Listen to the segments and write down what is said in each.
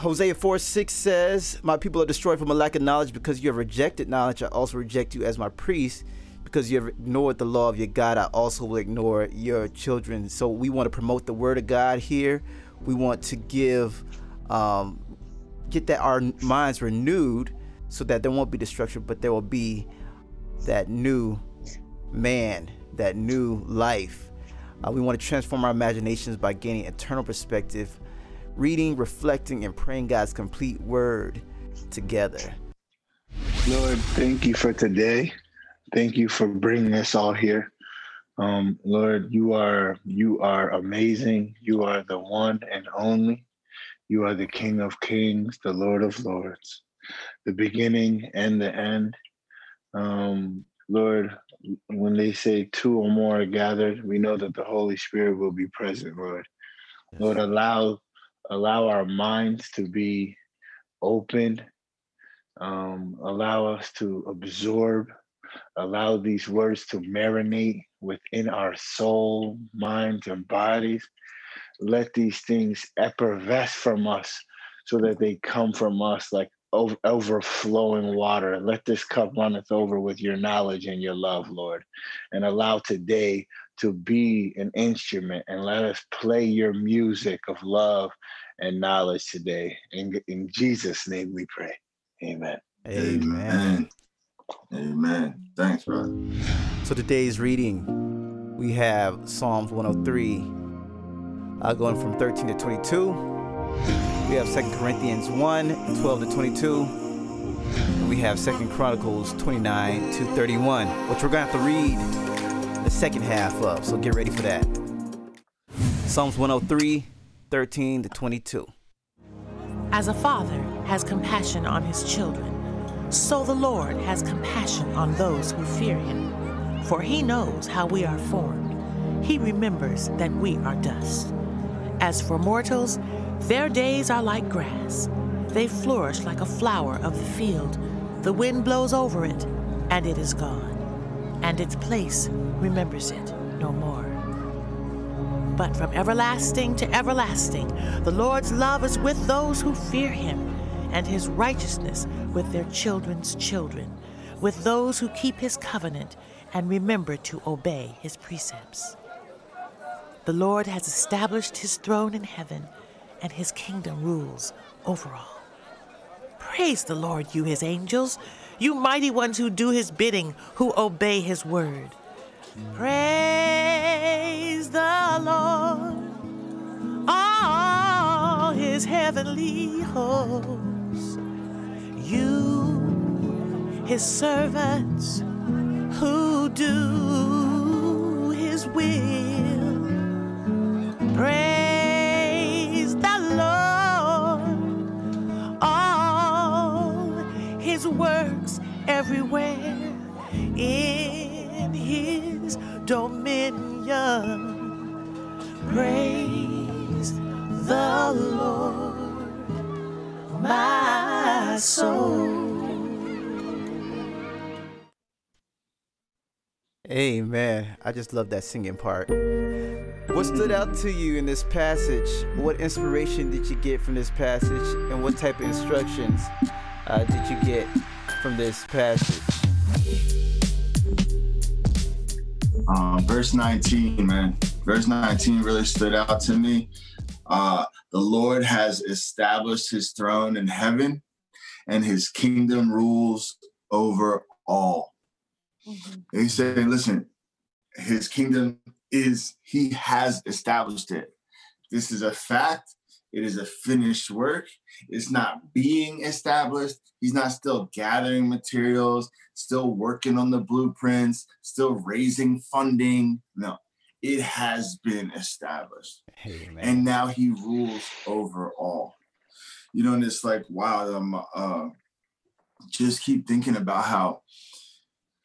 Hosea 4 6 says, My people are destroyed from a lack of knowledge because you have rejected knowledge. I also reject you as my priest. Because you have ignored the law of your God, I also will ignore your children. So we want to promote the word of God here. We want to give, um, get that our minds renewed so that there won't be destruction, but there will be that new man, that new life. Uh, we want to transform our imaginations by gaining eternal perspective, reading, reflecting, and praying God's complete word together. Lord, thank you for today. Thank you for bringing us all here. Um, Lord, you are you are amazing. You are the one and only. You are the King of Kings, the Lord of Lords, the beginning and the end. Um, Lord, when they say two or more are gathered, we know that the Holy Spirit will be present, Lord. Yes. Lord, allow allow our minds to be open. Um, allow us to absorb allow these words to marinate within our soul, minds, and bodies. Let these things effervesce from us so that they come from us like over, overflowing water. Let this cup runneth over with your knowledge and your love, Lord. And allow today to be an instrument and let us play your music of love and knowledge today. In, in Jesus' name we pray. Amen. Amen. Amen. Amen. Thanks, brother. So today's reading, we have Psalms 103, uh, going from 13 to 22. We have 2 Corinthians 1, 12 to 22. We have 2 Chronicles 29 to 31, which we're going to have to read the second half of. So get ready for that. Psalms 103, 13 to 22. As a father has compassion on his children, so the Lord has compassion on those who fear him. For he knows how we are formed. He remembers that we are dust. As for mortals, their days are like grass. They flourish like a flower of the field. The wind blows over it, and it is gone, and its place remembers it no more. But from everlasting to everlasting, the Lord's love is with those who fear him and his righteousness with their children's children, with those who keep his covenant and remember to obey his precepts. The Lord has established his throne in heaven, and his kingdom rules over all. Praise the Lord, you his angels, you mighty ones who do his bidding, who obey his word. Praise the Lord, all his heavenly hosts. You, his servants, who do his will. Praise the Lord, all his works everywhere in his dominion. Praise the Lord my soul. Amen. I just love that singing part. What stood out to you in this passage? What inspiration did you get from this passage? And what type of instructions uh, did you get from this passage? Um, verse 19, man. Verse 19 really stood out to me. Uh, the Lord has established his throne in heaven, and his kingdom rules over all. Mm-hmm. He said, listen, his kingdom is, he has established it. This is a fact. It is a finished work. It's not being established. He's not still gathering materials, still working on the blueprints, still raising funding. No, it has been established. Amen. And now he rules over all. You know, and it's like, wow, I'm uh, just keep thinking about how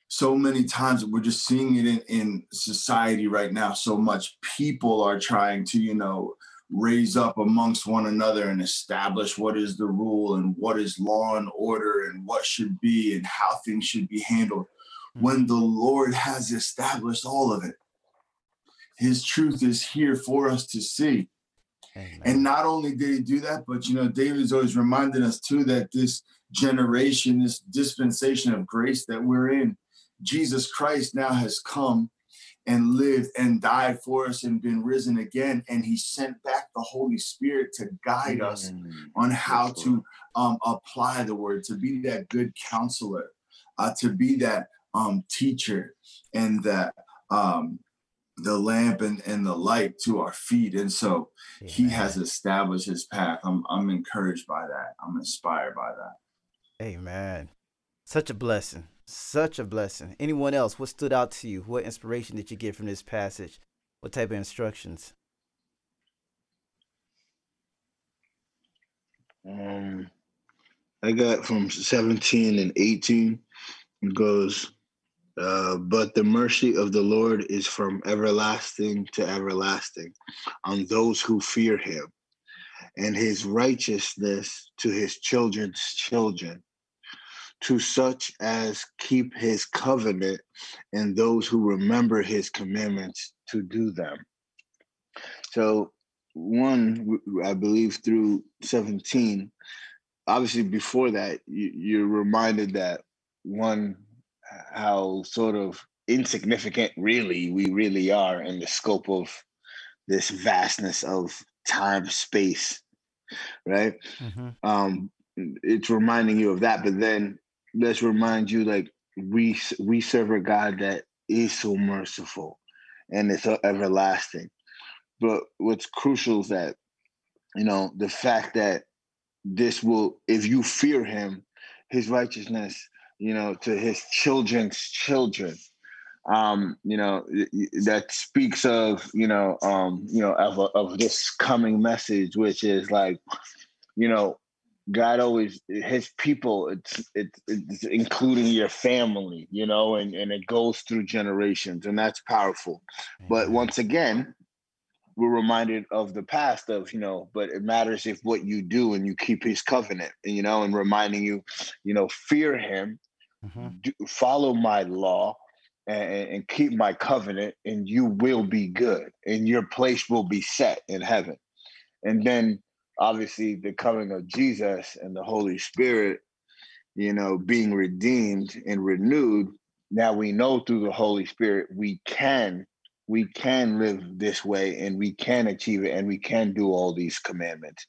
so many times we're just seeing it in, in society right now. So much people are trying to, you know, raise up amongst one another and establish what is the rule and what is law and order and what should be and how things should be handled when the Lord has established all of it. His truth is here for us to see. Amen. And not only did he do that, but you know, David's always reminding us too that this generation, this dispensation of grace that we're in, Jesus Christ now has come and lived and died for us and been risen again. And he sent back the Holy Spirit to guide us mm-hmm. on how to um, apply the word, to be that good counselor, uh, to be that um, teacher and that um, the lamp and, and the light to our feet. And so yeah. he has established his path. I'm, I'm encouraged by that. I'm inspired by that. Amen. Such a blessing. Such a blessing. Anyone else? What stood out to you? What inspiration did you get from this passage? What type of instructions? Um, I got from 17 and 18. It goes, uh, but the mercy of the Lord is from everlasting to everlasting on those who fear him, and his righteousness to his children's children to such as keep his covenant and those who remember his commandments to do them. So, one, I believe through 17, obviously before that, you're reminded that one, how sort of insignificant really we really are in the scope of this vastness of time space right mm-hmm. um it's reminding you of that but then let's remind you like we we serve a God that is so merciful and it's everlasting. But what's crucial is that you know the fact that this will, if you fear Him, His righteousness, you know, to His children's children. Um, you know, that speaks of, you know, um, you know, of, of this coming message, which is like, you know, God always his people it's, it's it's including your family you know and and it goes through generations and that's powerful. But once again we're reminded of the past of you know but it matters if what you do and you keep his covenant you know and reminding you you know fear him mm-hmm. do, follow my law and, and keep my covenant and you will be good and your place will be set in heaven. And then obviously the coming of Jesus and the Holy Spirit, you know, being redeemed and renewed, now we know through the Holy Spirit we can we can live this way and we can achieve it and we can do all these commandments.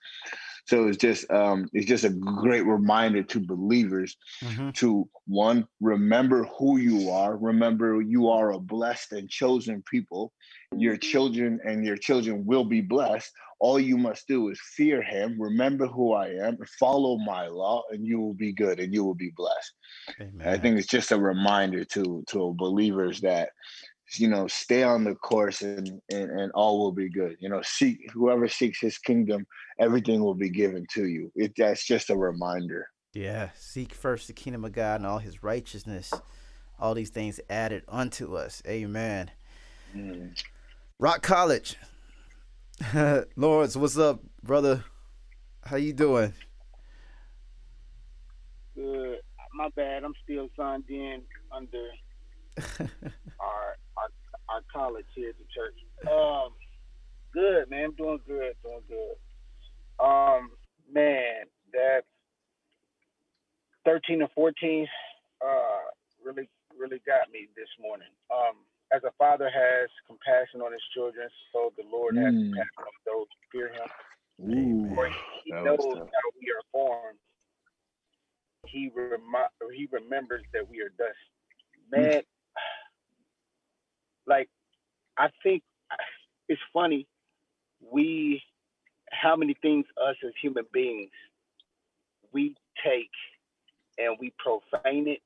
So it's just um, it's just a great reminder to believers mm-hmm. to one remember who you are. Remember you are a blessed and chosen people. Your children and your children will be blessed. All you must do is fear Him. Remember who I am. Follow my law, and you will be good and you will be blessed. I think it's just a reminder to to believers that you know stay on the course and, and and all will be good. You know seek whoever seeks his kingdom everything will be given to you. It that's just a reminder. Yeah seek first the kingdom of god and all his righteousness all these things added unto us. Amen. Mm. rock college. Lawrence what's up brother? How you doing? Good. My bad. I'm still signed in under our our our college here at the church. Um, good man, doing good, doing good. Um, man, that thirteen and fourteen, uh, really really got me this morning. Um, as a father has compassion on his children, so the Lord mm. has compassion on those who fear Him. Ooh, For he knows how we are formed. He remi- he remembers that we are dust. Man, like I think it's funny we how many things us as human beings we take and we profane it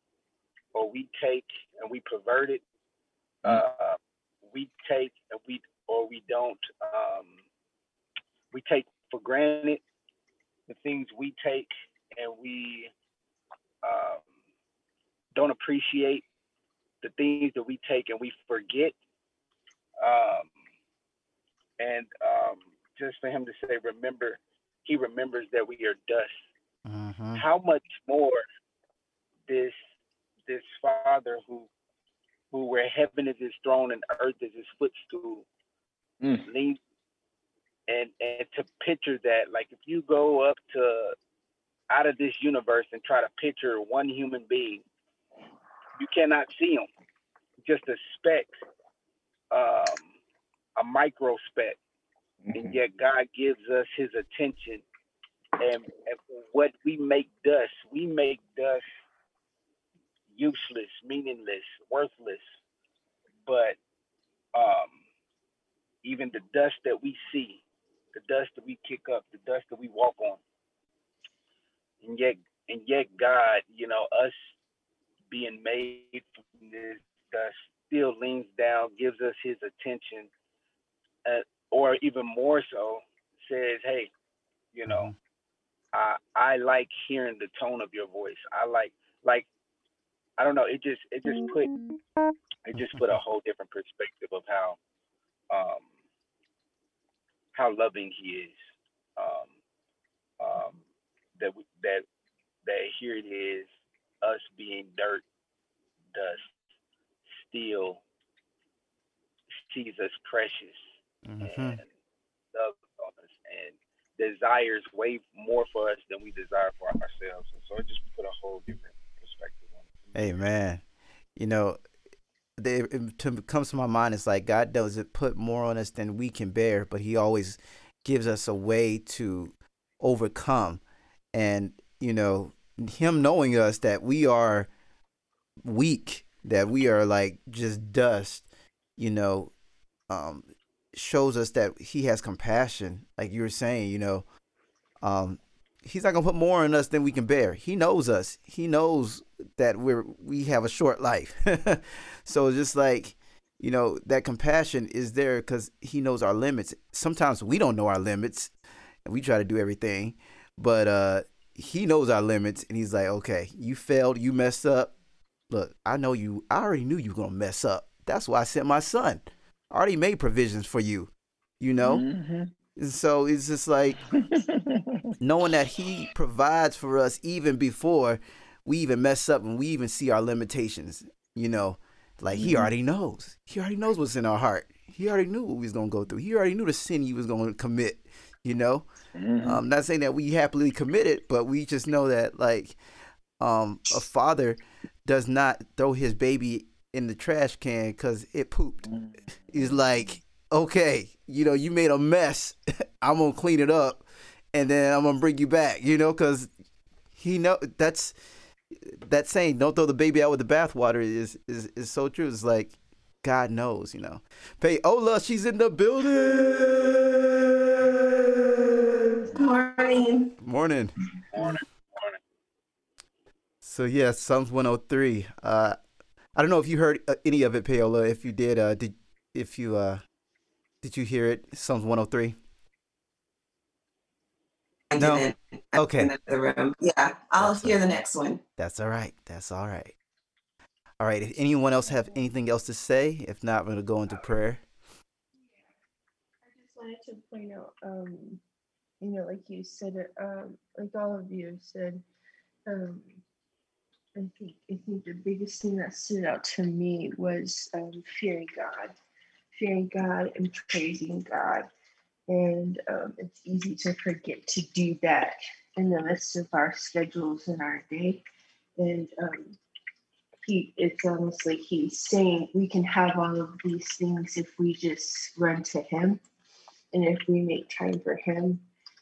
or we take and we pervert it mm. uh, we take and we or we don't um, we take for granted the things we take and we um, don't appreciate the things that we take and we forget. Um, and um, just for him to say, remember, he remembers that we are dust. Mm-hmm. How much more this this Father who who where heaven is his throne and earth is his footstool mm. leans and and to picture that, like if you go up to out of this universe and try to picture one human being, you cannot see them. Just a speck, um, a micro speck, and Mhm. yet God gives us His attention. And, and what we make dust, we make dust useless, meaningless, worthless. But um, even the dust that we see, the dust that we kick up, the dust that we walk on, and yet, and yet, God, you know, us being made from this dust, still leans down, gives us His attention, uh, or even more so, says, "Hey, you know, I I like hearing the tone of your voice. I like like I don't know. It just it just put it just put a whole different perspective of how um how loving he is. Um um that we, that that here it is us being dirt, dust, still sees us precious Mhm. and loves on us and desires way more for us than we desire for ourselves. And so it just put a whole different perspective on it. Amen. You know, they, it to, comes to my mind. It's like God doesn't put more on us than we can bear, but He always gives us a way to overcome. And you know, Him knowing us that we are weak, that we are like just dust. You know, um, shows us that He has compassion. Like you were saying, you know, um, He's not gonna put more on us than we can bear. He knows us. He knows that we're we have a short life. so just like, you know, that compassion is there because he knows our limits. Sometimes we don't know our limits and we try to do everything. But uh he knows our limits and he's like, Okay, you failed, you messed up. Look, I know you I already knew you were gonna mess up. That's why I sent my son. I already made provisions for you, you know? Mhm. And so it's just like knowing that he provides for us even before we even mess up and we even see our limitations you know like he Mhm. already knows he already knows what's in our heart he already knew what we was going to go through he already knew the sin he was going to commit you know Mhm. um not saying that we happily committed but we just know that like um a father does not throw his baby in the trash can because it pooped he's like, okay, you know, you made a mess. I'm gonna clean it up, and then I'm gonna bring you back. You know, because he know that's that saying, "Don't throw the baby out with the bathwater." Is is is so true. It's like God knows, you know. Paola, she's in the building. Morning. Morning. Morning, morning. So yeah, Psalms 103. Uh, I don't know if you heard uh, any of it, Paola. If you did, uh, did if you uh, did you hear it? Psalms 103. I No. didn't. I'm Okay. in the room. Yeah, I'll That's hear the next one. That's all right. That's all right. All right. If anyone else have anything else to say, if not, we're gonna go into prayer. I just wanted to point out, um, you know, like you said, um, like all of you said, um, I think I think the biggest thing that stood out to me was um, fearing God, fearing God and praising God, and um, it's easy to forget to do that in the midst of our schedules and our day, and um, he it's almost like he's saying we can have all of these things if we just run to him and if we make time for him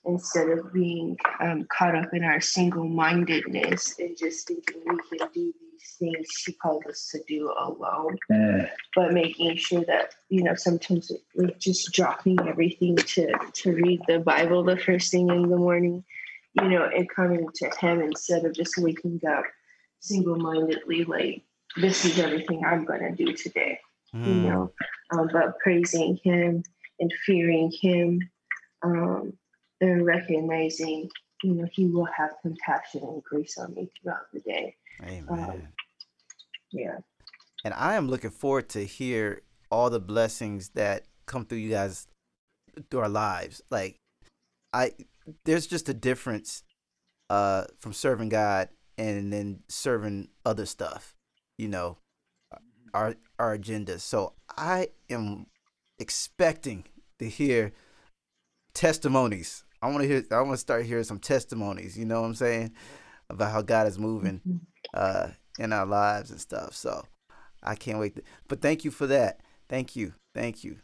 instead of being um, caught up in our single-mindedness and just thinking we can do these things she called us to do alone Mm. but making sure that you know sometimes it- like just dropping everything to to read the bible the first thing in the morning you know and coming to him instead of just waking up single-mindedly like this is everything i'm going to do today you Hmm. know um, but praising him and fearing him um, and recognizing you know he will have compassion and grace on me throughout the day Amen. yeah and I am looking forward to hear all the blessings that come through you guys through our lives. Like, I there's just a difference uh, from serving God and then serving other stuff. You know, our our agendas. So I am expecting to hear testimonies. I want to hear. I want to start hearing some testimonies. You know what I'm saying about how God is moving uh, in our lives and stuff. So I can't wait. To, but thank you for that. Thank you. Thank you.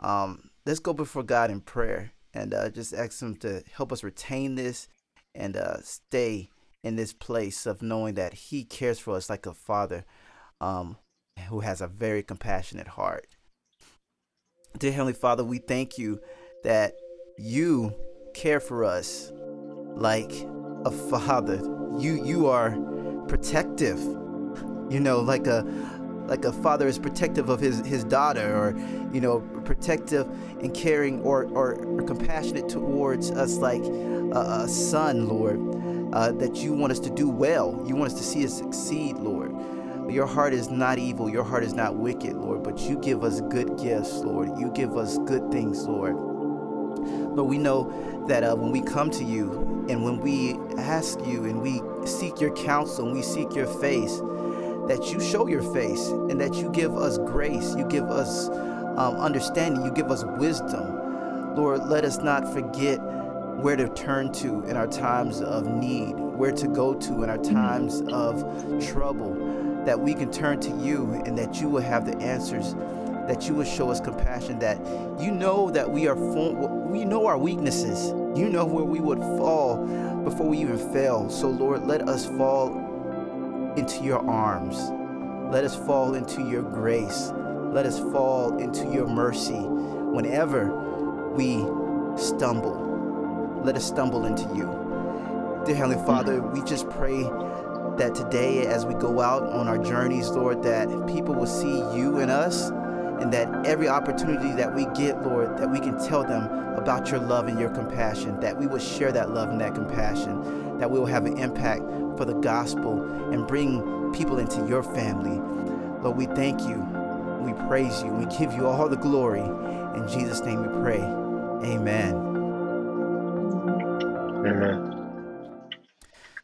Um, let's go before God in prayer and uh, just ask Him to help us retain this and uh, stay in this place of knowing that He cares for us like a father um, who has a very compassionate heart. Dear Heavenly Father, we thank you that you care for us like a father. You you are protective. You know, like a like a father is protective of his his daughter or you know protective and caring or or, or compassionate towards us like a, a son lord uh, that you want us to do well you want us to see us succeed lord your heart is not evil your heart is not wicked lord but you give us good gifts lord you give us good things lord but we know that uh, when we come to you and when we ask you and we seek your counsel and we seek your face that you show your face and that you give us grace, you give us um, understanding, you give us wisdom. Lord, let us not forget where to turn to in our times of need, where to go to in our times of trouble, that we can turn to you and that you will have the answers, that you will show us compassion, that you know that we are, we know our weaknesses, you know where we would fall before we even fail. So, Lord, let us fall into your arms. Let us fall into your grace. Let us fall into your mercy whenever we stumble. Let us stumble into you. Dear Heavenly Father, mm-hmm. we just pray that today, as we go out on our journeys, Lord, that people will see you in us and that every opportunity that we get, Lord, that we can tell them about your love and your compassion, that we will share that love and that compassion, that we will have an impact for the gospel and bring people into your family. Lord, we thank you. We praise you. We give you all the glory. In Jesus' name we pray. Amen. Amen.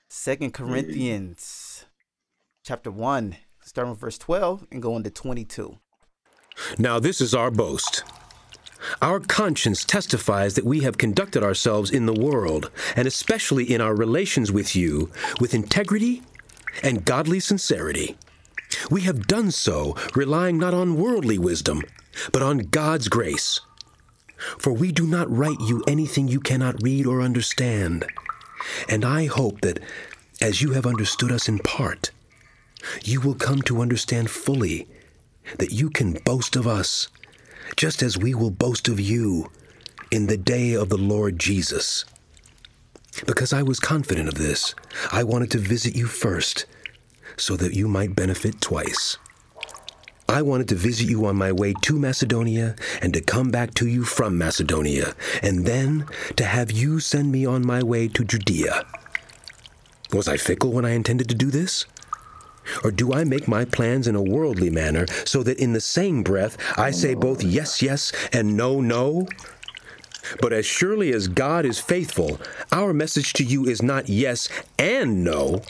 Second Corinthians chapter 1, starting with verse 12 and going to 22. Now this is our boast. Our conscience testifies that we have conducted ourselves in the world, and especially in our relations with you, with integrity and godly sincerity. We have done so relying not on worldly wisdom, but on God's grace. For we do not write you anything you cannot read or understand. And I hope that, as you have understood us in part, you will come to understand fully that you can boast of us just as we will boast of you in the day of the Lord Jesus. Because I was confident of this, I wanted to visit you first, so that you might benefit twice. I wanted to visit you on my way to Macedonia and to come back to you from Macedonia, and then to have you send me on my way to Judea. Was I fickle when I intended to do this? Or do I make my plans in a worldly manner so that in the same breath I say both yes, yes and no, no? But as surely as God is faithful, our message to you is not yes and no.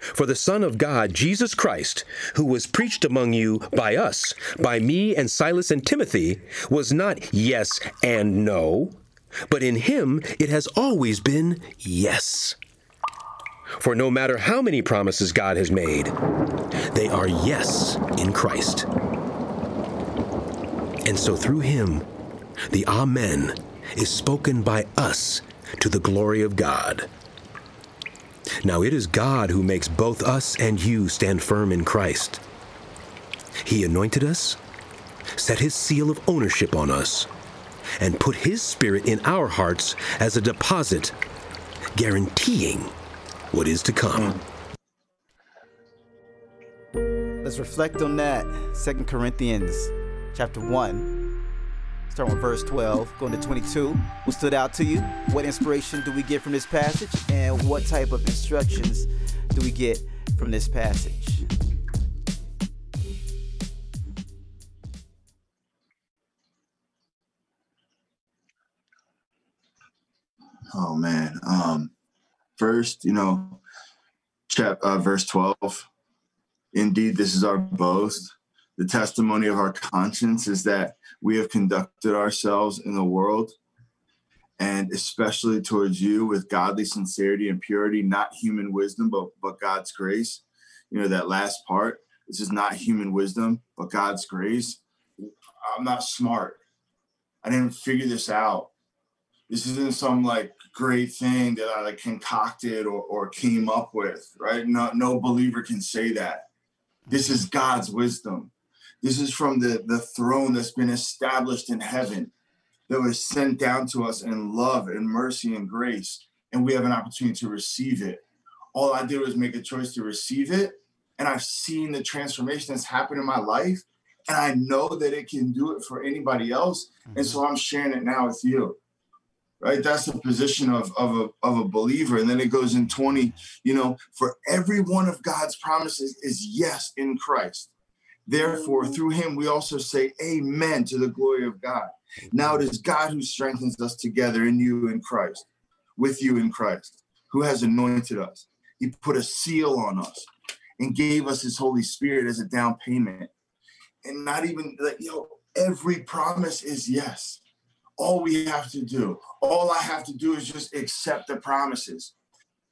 For the Son of God, Jesus Christ, who was preached among you by us, by me and Silas and Timothy, was not yes and no, but in him it has always been yes. For no matter how many promises God has made, they are yes in Christ. And so through him, the Amen is spoken by us to the glory of God. Now it is God who makes both us and you stand firm in Christ. He anointed us, set his seal of ownership on us, and put his spirit in our hearts as a deposit, guaranteeing what is to come. Let's reflect on that. Second Corinthians chapter 1, starting with verse 12, going to 22. What stood out to you? What inspiration do we get from this passage? And what type of instructions do we get from this passage? Oh man. Um first, you know, chap uh, verse 12. Indeed, this is our boast. The testimony of our conscience is that we have conducted ourselves in the world and especially towards you with godly sincerity and purity, not human wisdom, but but God's grace. You know that last part. This is not human wisdom, but God's grace. I'm not smart. I didn't figure this out. This isn't some like great thing that I like concocted or, or came up with, right? No, no believer can say that. This is God's wisdom. This is from the, the throne that's been established in heaven, that was sent down to us in love and mercy and grace. And we have an opportunity to receive it. All I did was make a choice to receive it. And I've seen the transformation that's happened in my life. And I know that it can do it for anybody else. And mm-hmm. so I'm sharing it now with you right? That's the position of, of, a, of a believer. And then it goes in 20 you know for every one of god's promises is yes in christ. Therefore through him we also say amen to the glory of god. Now it is god who strengthens us together in you in christ with you in christ who has anointed us. He put a seal on us and gave us his holy spirit as a down payment. And not even like yo every promise is yes all we have to do, all I have to do is just accept the promises.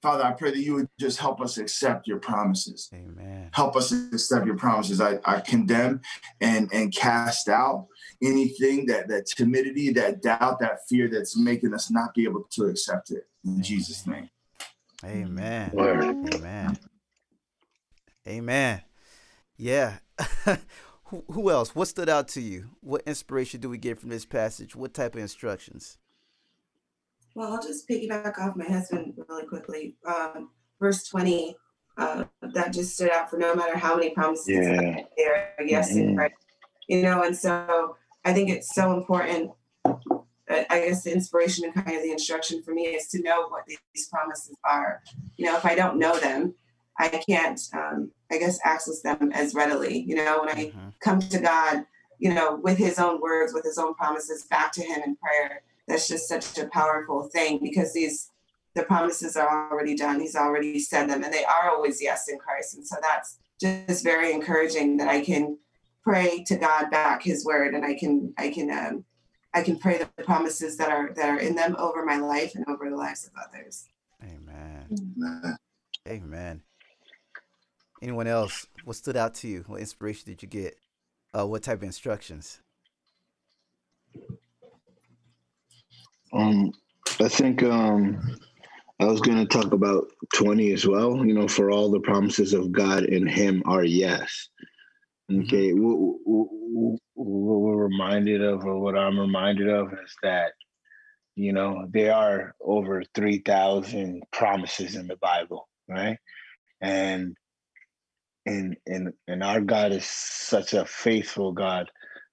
Father, I pray that you would just help us accept your promises. Amen. Help us accept your promises. I, I condemn and and cast out anything that that timidity, that doubt, that fear that's making us not be able to accept it. In Jesus' name. Amen. Word. Amen. Amen. Yeah. who, who else? What stood out to you? What inspiration do we get from this passage? What type of instructions? Well, I'll just piggyback off my husband really quickly. Um, verse 20, uh, that just stood out for no matter how many promises Yeah. there, are yes, in Mhm. Christ. You know, and so I think it's so important. I I guess the inspiration and kind of the instruction for me is to know what these promises are. You know, if I don't know them, I can't, um, I guess, access them as readily. You know, when I Mhm. come to God, you know, with his own words, with his own promises back to him in prayer. That's just such a powerful thing because these the promises are already done. He's already said them and they are always yes in Christ. And so that's just very encouraging that I can pray to God back his word and I can I can um I can pray the promises that are that are in them over my life and over the lives of others. Amen. Amen. Amen. Anyone else? What stood out to you? What inspiration did you get? Uh, what type of instructions? Um, I think um, I was going to talk about 20 as well. You know, for all the promises of God in Him are yes. Okay, what, what, what we're reminded of, or what I'm reminded of, is that you know there are over 3,000 promises in the Bible, right? And and and and our God is such a faithful God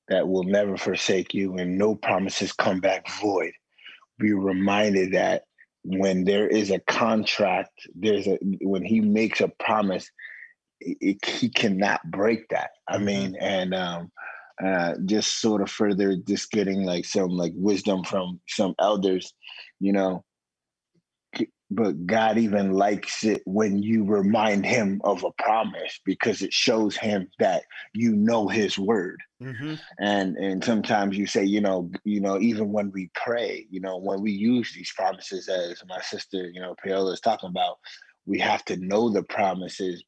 that will never forsake you, and no promises come back void be reminded that when there is a contract, there's a when he makes a promise, it, it- he cannot break that. I Mhm. mean, and um, uh, just sort of further, just getting like some like wisdom from some elders, you know. But God even likes it when you remind him of a promise because it shows him that you know his word. Mm-hmm. and and sometimes you say you know you know even when we pray you know when we use these promises as my sister you know Paola is talking about we have to know the promises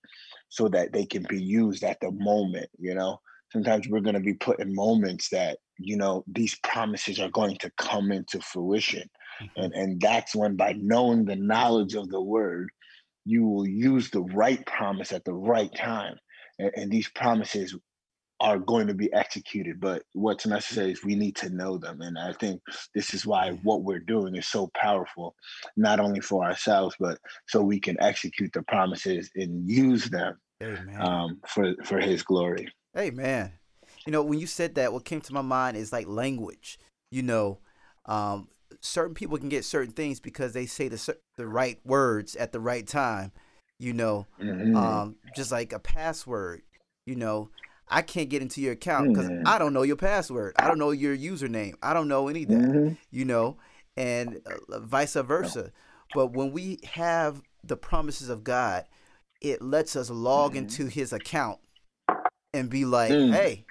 so that they can be used at the moment you know. Sometimes we're going to be put in moments that you know these promises are going to come into fruition and and that's when by knowing the knowledge of the word you will use the right promise at the right time. And, and these promises are going to be executed but what's necessary is we need to know them. And i think this is why what we're doing is so powerful not only for ourselves but so we can execute the promises and use them um, for for his glory. Amen. You know, when you said that, what came to my mind is like language. You know, um, certain people can get certain things because they say the the right words at the right time. You know, Mhm. um, just like a password. You know, I can't get into your account because Mhm. I don't know your password. I don't know your username. I don't know any of that. Mhm. You know, and uh, vice versa. But when we have the promises of God, it lets us log Mhm. into His account and be like, Mm. "Hey,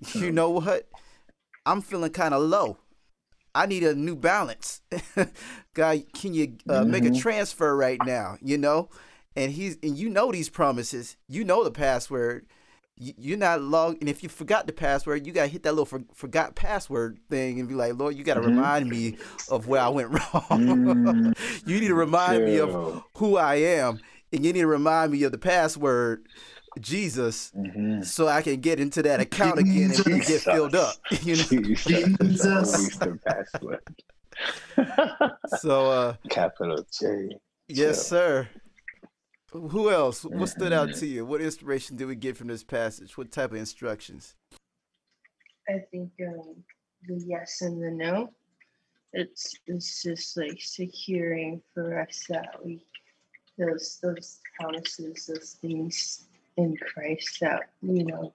you know what? I'm feeling kind of low. I need a new balance. God, can you uh, make a Mhm. transfer right now? You know, and he's and you know these promises. You know the password. You, you're not logged, and if you forgot the password, you gotta hit that little for, forgot password thing and be like, Lord, you gotta Mhm. remind me of where I went wrong. Mm, you need to remind me of who I am, and you need to remind me of the password, Jesus, Mhm. so I can get into that account again and, and get filled up. You know. Jesus. Jesus. Always the password. So, uh, Capital J. yes, Chill. sir. Who else? What stood out Mhm. to you? What inspiration did we get from this passage? What type of instructions? I think um, the yes and the no. It's it's just like securing for us that we those those promises, those things in Christ that you know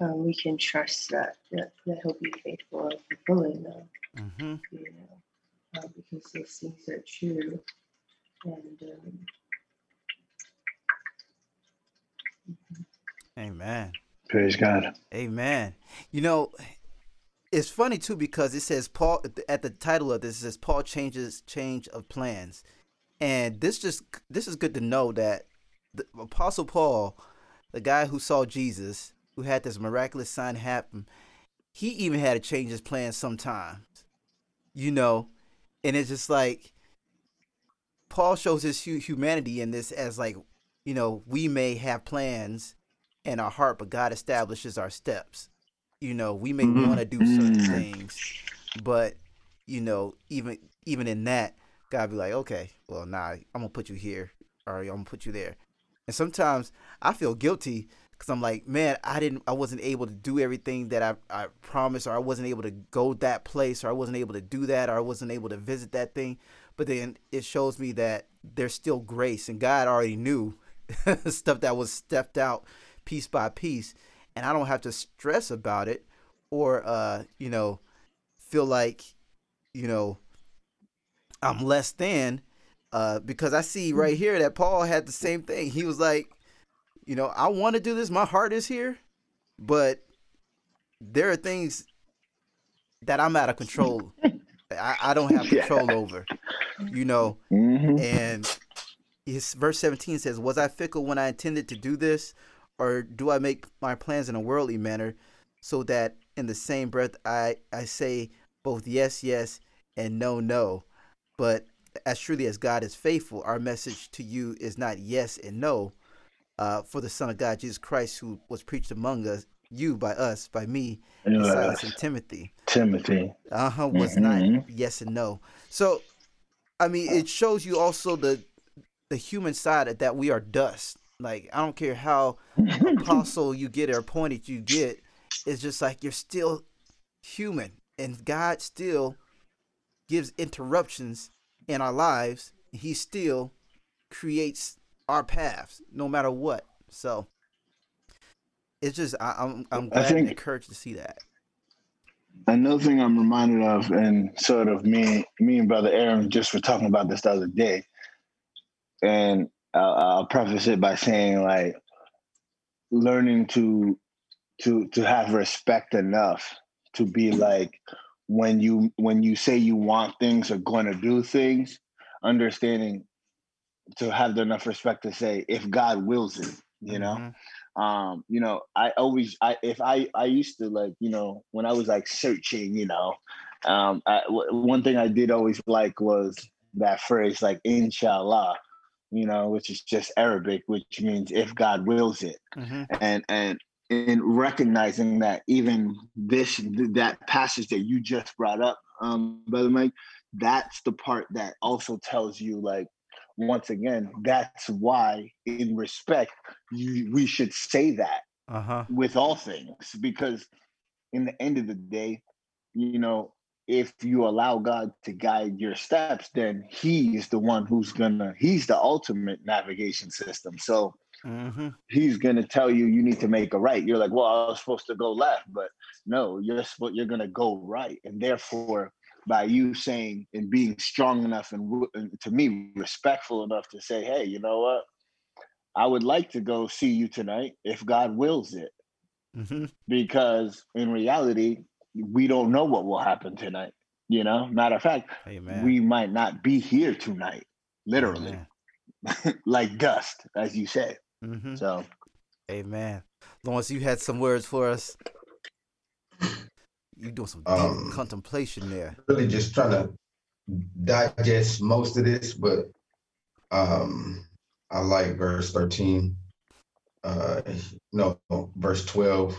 um, we can trust that, that that He'll be faithful and fulfilling them. Mm-hmm. You know, uh, because those things are true. And um, Amen. Praise God. Amen. You know, it's funny too because it says Paul at the title of this it says Paul changes change of plans, and this just this is good to know that the Apostle Paul, the guy who saw Jesus, who had this miraculous sign happen, he even had to change his plans sometimes. You know, and it's just like Paul shows his humanity in this as like, you know, we may have plans in our heart, but God establishes our steps. You know, we may Mhm. want to do certain things, but you know, even even in that, God be like, okay, well, nah, I'm gonna put you here, or I'm gonna put you there. And sometimes I feel guilty because I'm like, man, I didn't, I wasn't able to do everything that I I promised, or I wasn't able to go that place, or I wasn't able to do that, or I wasn't able to visit that thing. But then it shows me that there's still grace, and God already knew stuff that was stepped out piece by piece, and I don't have to stress about it or uh, you know, feel like, you know, I'm less than uh because I see right here that Paul had the same thing. He was like, you know, I want to do this, my heart is here, but there are things that I'm out of control. I, I don't have Yeah. control over. You know, hmm and his verse 17 says, Was I fickle when I intended to do this? Or do I make my plans in a worldly manner so that in the same breath I, I say both yes, yes, and no, no? But as truly as God is faithful, our message to you is not yes and no. Uh, for the Son of God, Jesus Christ, who was preached among us, you by us, by me, and Silas and Timothy Timothy. uh huh was Mhm. not yes and no so i mean it shows you also the the human side of that we are dust like i don't care how apostle you get or appointed you get it's just like you're still human and god still gives interruptions in our lives he still creates our paths no matter what. So it's just I, i'm i'm I glad think- and encouraged to see that. Another thing I'm reminded of, and sort of me, me and brother Aaron just were talking about this the other day, and I'll, I'll preface it by saying like learning to to to have respect enough to be like when you when you say you want things or going to do things, understanding to have enough respect to say if God wills it, you know Mhm. um you know i always i if i i used to like you know when i was like searching you know um I, w- one thing i did always like was that phrase like inshallah you know which is just arabic which means if god wills it Mhm. and and in recognizing that even this that passage that you just brought up um brother mike that's the part that also tells you like once again that's why in respect you, we should say that uh-huh. with all things because in the end of the day you know if you allow god to guide your steps then he is the one who's gonna he's the ultimate navigation system. So hmm he's gonna tell you you need to make a right. You're like well i was supposed to go left but no you're supposed you're gonna go right. And therefore by you saying and being strong enough and, and to me respectful enough to say hey you know what? I would like to go see you tonight if god wills it. Hmm because in reality we don't know what will happen tonight You know, matter of fact, Amen. we might not be here tonight, literally, like dust, as you said. Mm-hmm. So, Amen. Lawrence, you had some words for us. You doing some deep Um, contemplation there. really just trying to digest most of this, but um I like verse 13. Uh no, verse 12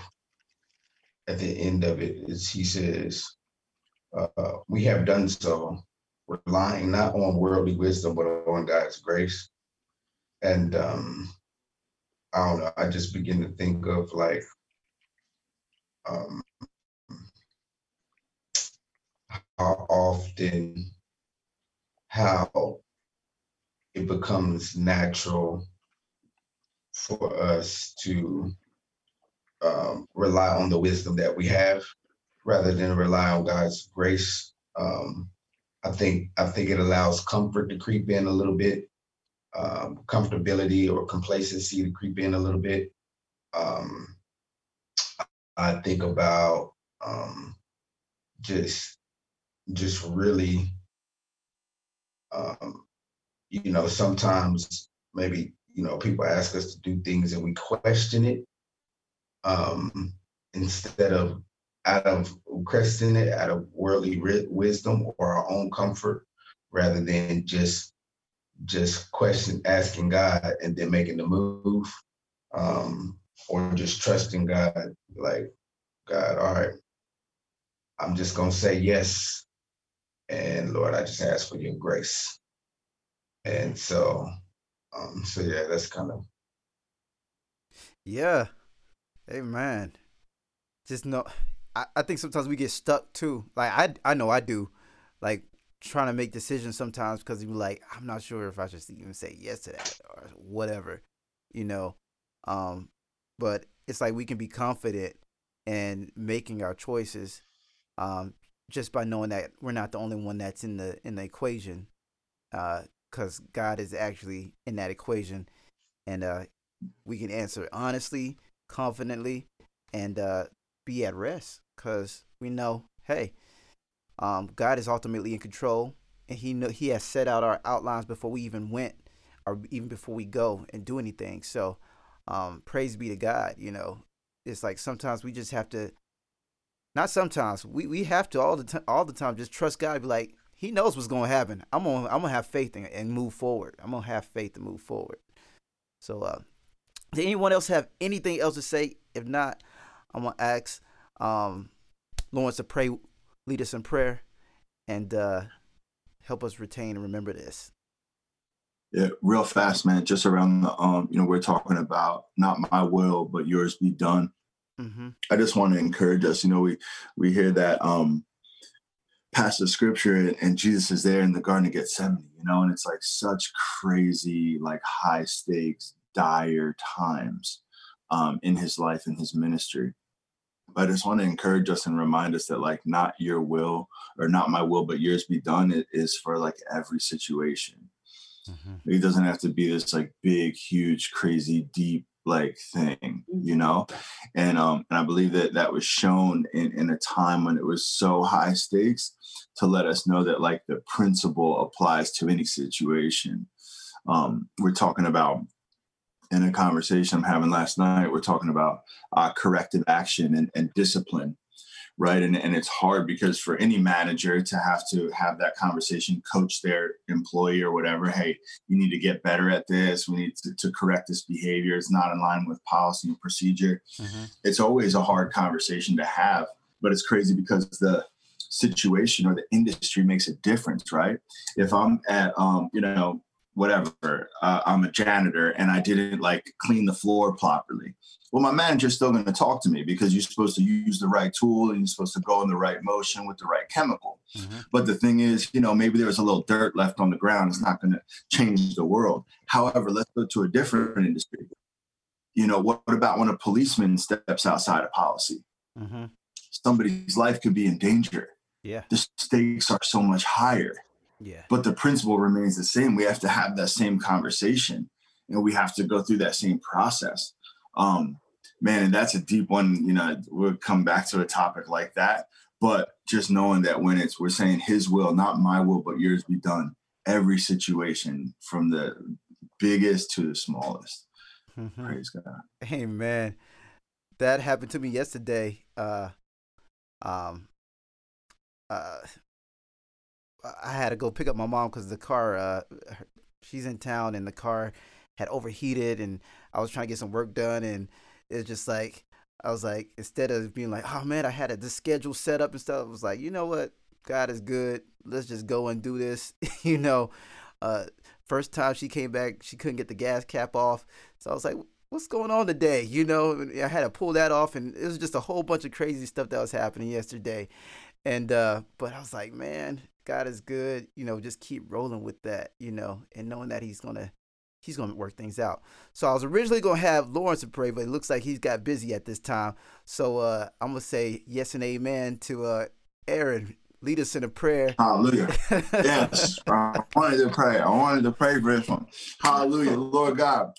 at the end of it is he says, uh, we have done so, relying not on worldly wisdom, but on God's grace. And um I don't know, I just begin to think of like um how often how it becomes natural for us to um, rely on the wisdom that we have rather than rely on God's grace. Um, I think I think it allows comfort to creep in a little bit, um, comfortability or complacency to creep in a little bit. Um, I think about um, just just really um, you know sometimes maybe you know people ask us to do things and we question it um, instead of out of questioning it out of worldly wisdom or our own comfort rather than just just question asking god and then making the move um, or just trusting god like god all right i'm just gonna say yes and lord i just ask for your grace and so um so yeah that's kind of Yeah. Amen. Just know I, I think sometimes we get stuck too. Like I I know I do. Like trying to make decisions sometimes because you're like, I'm not sure if I should even say yes to that or whatever, you know. Um, but it's like we can be confident in making our choices, um, just by knowing that we're not the only one that's in the in the equation, because God is actually in that equation, and uh, we can answer honestly, confidently, and uh, be at rest because we know, hey, um, God is ultimately in control, and He know He has set out our outlines before we even went, or even before we go and do anything. So, um, praise be to God. You know, it's like sometimes we just have to. Not sometimes we, we have to all the time all the time just trust God. Be like He knows what's to happen. I'm gonna I'm gonna have faith and, and move forward. I'm gonna have faith to move forward. So, uh, did anyone else have anything else to say? If not, I'm gonna ask um, Lawrence to pray, lead us in prayer, and uh, help us retain and remember this. Yeah, real fast, man. Just around the um, you know, we're talking about not my will, but yours be done. Mm-hmm. I just want to encourage us. You know, we we hear that um passage of scripture and, and Jesus is there in the Garden of Gethsemane, you know, and it's like such crazy, like high stakes, dire times um in his life and his ministry. But I just want to encourage us and remind us that like not your will or not my will, but yours be done. It is for like every situation. Mm-hmm. It doesn't have to be this like big, huge, crazy, deep like thing, you know. And um, and I believe that that was shown in in a time when it was so high stakes to let us know that like the principle applies to any situation. Um, we're talking about in a conversation I'm having last night. We're talking about uh, corrective action and, and discipline right and, and it's hard because for any manager to have to have that conversation coach their employee or whatever hey you need to get better at this we need to, to correct this behavior it's not in line with policy and procedure Mm-hmm. it's always a hard conversation to have but it's crazy because the situation or the industry makes a difference right if i'm at um you know whatever uh, i'm a janitor and i didn't like clean the floor properly. Well my manager's still going to talk to me because you're supposed to use the right tool and you're supposed to go in the right motion with the right chemical. Mm-hmm. but the thing is you know maybe there was a little dirt left on the ground it's not going to change the world. However let's go to a different industry. You know what, what about when a policeman steps outside of policy? Mm-hmm. somebody's life could be in danger. Yeah. the stakes are so much higher Yeah. but the principle remains the same we have to have that same conversation and we have to go through that same process um man and that's a deep one you know we'll come back to a topic like that but just knowing that when it's we're saying his will not my will but yours be done every situation from the biggest to the smallest Mhm. praise god Amen. That happened to me yesterday. Uh, um, uh, I had to go pick up my mom because the car, uh, she's in town and the car had overheated and I was trying to get some work done and it's just like, I was like, instead of being like, oh man, I had a, this schedule set up and stuff, I was like, you know what? God is good. Let's just go and do this. you know, uh, first time she came back, she couldn't get the gas cap off. So I was like, what's going on today? You know, I had to pull that off, and it was just a whole bunch of crazy stuff that was happening yesterday. And uh, but I was like, man, God is good. You know, just keep rolling with that. You know, and knowing that He's gonna He's gonna work things out. So I was originally gonna have Lawrence to pray, but it looks like he's got busy at this time. So uh, I'm gonna say yes and amen to uh, Aaron. Lead us in a prayer. hallelujah yes i wanted to pray i wanted to pray for this one hallelujah lord god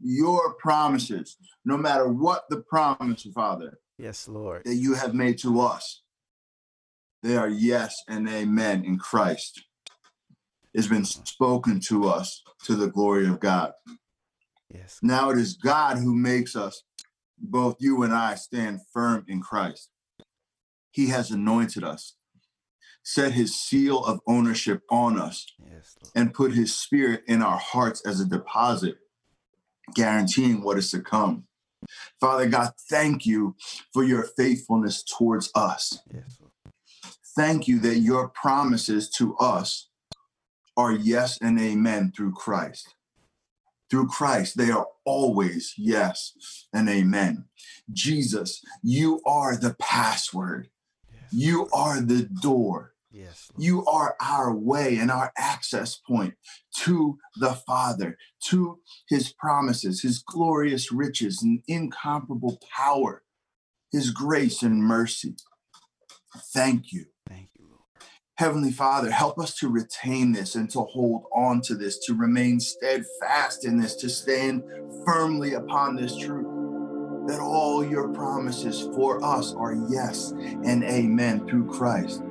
your promises no matter what the promise father Yes, Lord. that you have made to us. They are yes and amen in Christ. It's been spoken to us to the glory of God. Yes. Now it is God who makes us, both you and I, stand firm in Christ. He has anointed us, set his seal of ownership on us, Yes, and put his spirit in our hearts as a deposit, guaranteeing what is to come. Father God, thank you for your faithfulness towards us. Yes. Thank you that your promises to us are yes and amen through Christ. Through Christ, they are always yes and amen. Jesus, you are the password. Yes. You are the door. Yes. Lord. You are our way and our access point to the Father, to his promises, his glorious riches and incomparable power, his grace and mercy. Thank you. Thank you, Lord. Heavenly Father, help us to retain this and to hold on to this, to remain steadfast in this, to stand firmly upon this truth that all your promises for us are yes and amen through Christ.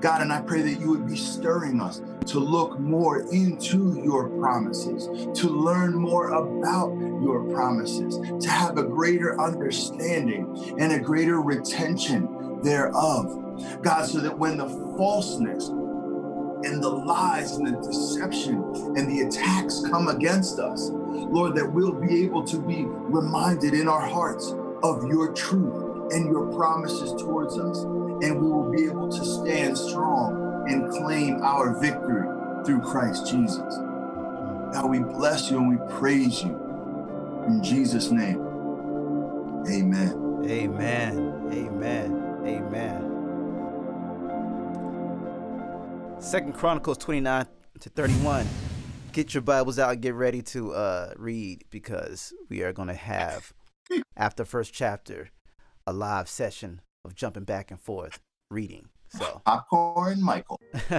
God, and I pray that you would be stirring us to look more into your promises, to learn more about your promises, to have a greater understanding and a greater retention thereof. God, so that when the falseness and the lies and the deception and the attacks come against us, Lord, that we'll be able to be reminded in our hearts of your truth and your promises towards us. And we will be able to stand strong and claim our victory through Christ Jesus. God, we bless you and we praise you. In Jesus' name, amen. Amen. Amen. Amen. Second Chronicles 29 to 31. Get your Bibles out and get ready to uh, read because we are going to have, after first chapter, a live session of jumping back and forth reading. So, Popcorn Michael.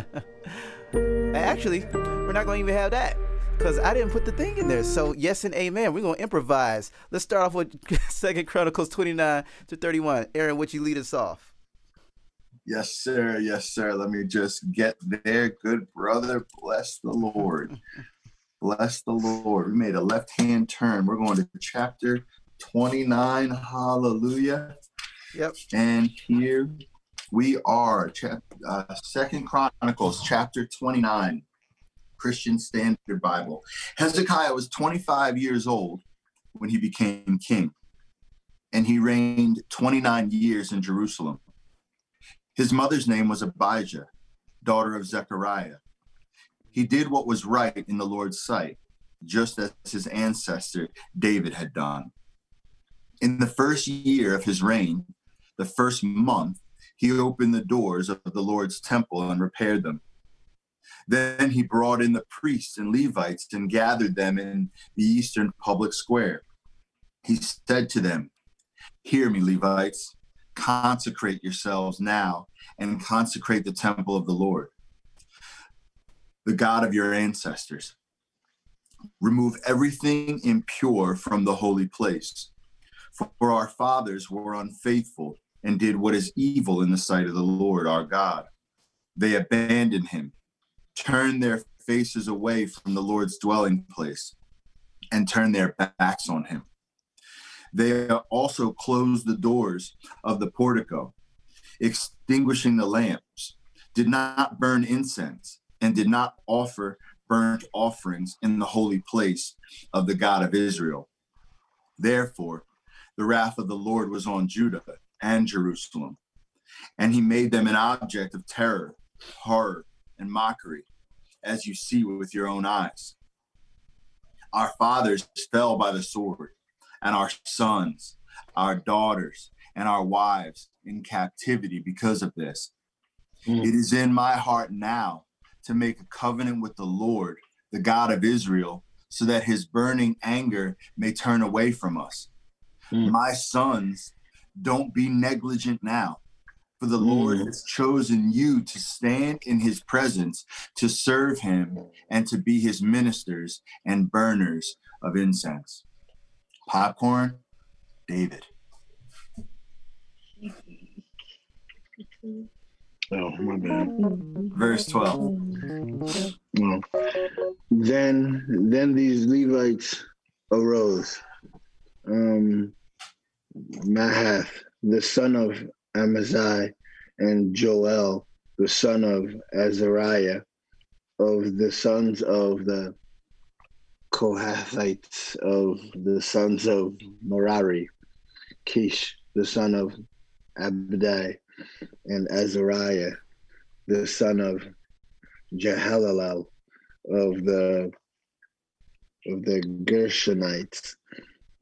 actually, we're not going to even have that because I didn't put the thing in there. So, yes and amen. We're going to improvise. Let's start off with Second Chronicles 29 to 31. Aaron, would you lead us off? Yes, sir. Yes, sir. Let me just get there. Good brother. Bless the Lord. Bless the Lord. We made a left hand turn. We're going to chapter 29. Hallelujah. Yep. And here we are. Chap- uh, Second Chronicles, chapter 29, Christian Standard Bible. Hezekiah was 25 years old when he became king, and he reigned 29 years in Jerusalem. His mother's name was Abijah, daughter of Zechariah. He did what was right in the Lord's sight, just as his ancestor David had done. In the first year of his reign, the first month, he opened the doors of the Lord's temple and repaired them. Then he brought in the priests and Levites and gathered them in the eastern public square. He said to them, Hear me, Levites consecrate yourselves now and consecrate the temple of the Lord, the God of your ancestors. Remove everything impure from the holy place. For our fathers were unfaithful and did what is evil in the sight of the Lord our God. They abandoned him, turned their faces away from the Lord's dwelling place, and turn their backs on him. They also closed the doors of the portico, extinguishing the lamps, did not burn incense, and did not offer burnt offerings in the holy place of the God of Israel. Therefore, the wrath of the Lord was on Judah and Jerusalem, and he made them an object of terror, horror, and mockery, as you see with your own eyes. Our fathers fell by the sword, and our sons, our daughters, and our wives in captivity because of this. Mm. It is in my heart now to make a covenant with the Lord, the God of Israel, so that his burning anger may turn away from us. Mm. My sons, don't be negligent now, for the mm. Lord has chosen you to stand in his presence, to serve him, and to be his ministers and burners of incense. Popcorn, David. Oh, my bad. Verse 12. Well, then then these Levites arose. Um Mahath, the son of Amaziah, and Joel, the son of Azariah, of the sons of the Kohathites, of the sons of Merari, Kish, the son of Abdi, and Azariah, the son of Jehallelel, of the of the Gershonites,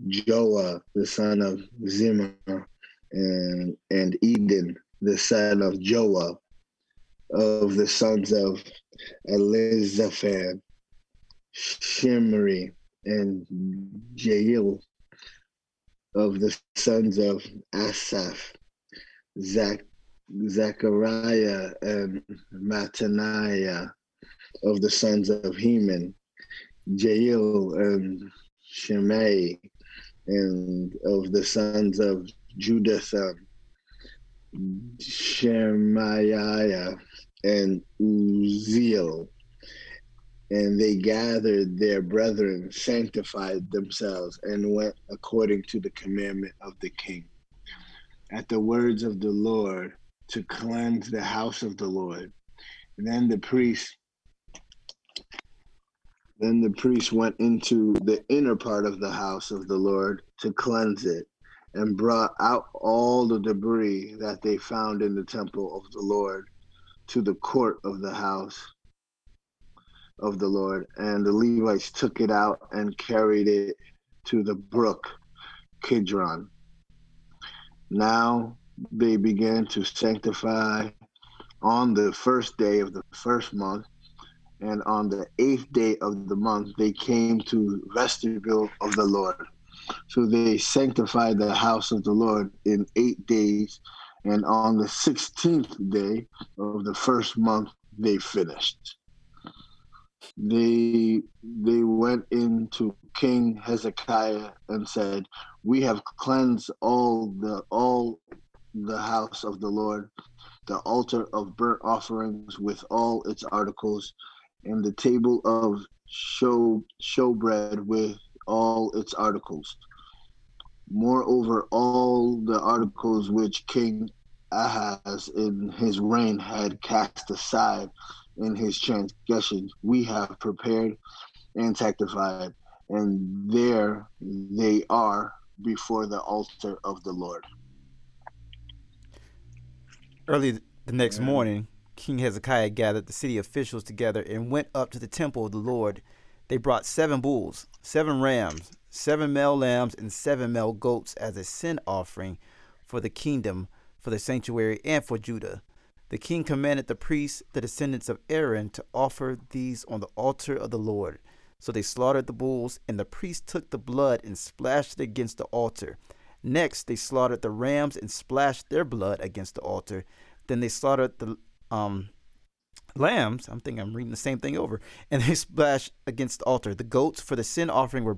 Joah, the son of Zimmah, and and Eden, the son of Joah, of the sons of Elizaphan, Shimri, and Jael, of the sons of Asaph, Zach, Zechariah and Mattaniah, of the sons of Heman, Jael and Shimei, and of the sons of Judah, um, Shemaiah and Uzziel. And they gathered their brethren, sanctified themselves, and went according to the commandment of the king at the words of the Lord to cleanse the house of the Lord. And then the priest then the priest went into the inner part of the house of the Lord to cleanse it and brought out all the debris that they found in the temple of the Lord to the court of the house of the Lord. And the Levites took it out and carried it to the brook Kidron now they began to sanctify on the first day of the first month. And on the eighth day of the month, they came to vestibule of the Lord. So they sanctified the house of the Lord in eight days. And on the 16th day of the first month, they finished. They they went into King Hezekiah and said, "We have cleansed all the all the house of the Lord, the altar of burnt offerings with all its articles, and the table of show showbread with all its articles. Moreover, all the articles which King Ahaz in his reign had cast aside in his transgressions, we have prepared and sanctified and there they are before the altar of the Lord. Early the next morning, King Hezekiah gathered the city officials together and went up to the temple of the Lord. They brought seven bulls, seven rams, seven male lambs, and seven male goats as a sin offering for the kingdom, for the sanctuary, and for Judah. The king commanded the priests, the descendants of Aaron, to offer these on the altar of the Lord. So they slaughtered the bulls, and the priests took the blood and splashed it against the altar. Next, they slaughtered the rams and splashed their blood against the altar. Then they slaughtered the um, lambs. I'm thinking I'm reading the same thing over. And they splashed against the altar. The goats for the sin offering were,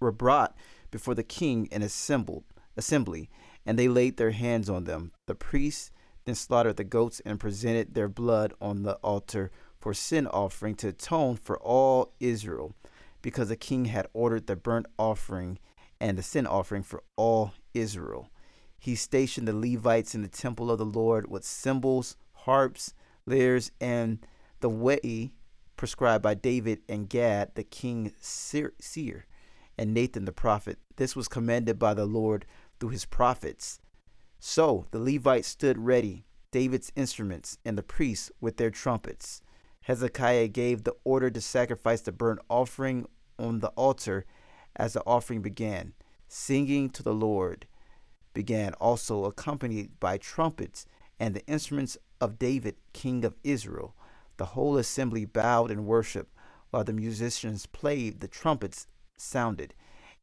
were brought before the king and assembled assembly. and they laid their hands on them. The priests then slaughtered the goats and presented their blood on the altar for sin offering to atone for all Israel, because the king had ordered the burnt offering and the sin offering for all Israel. He stationed the Levites in the temple of the Lord with cymbals, harps, lyres, and the way prescribed by David and Gad the king seer and Nathan the prophet. This was commanded by the Lord through his prophets. So the Levites stood ready, David's instruments, and the priests with their trumpets. Hezekiah gave the order to sacrifice the burnt offering on the altar as the offering began. Singing to the Lord began also, accompanied by trumpets and the instruments of David, king of Israel. The whole assembly bowed in worship while the musicians played, the trumpets sounded.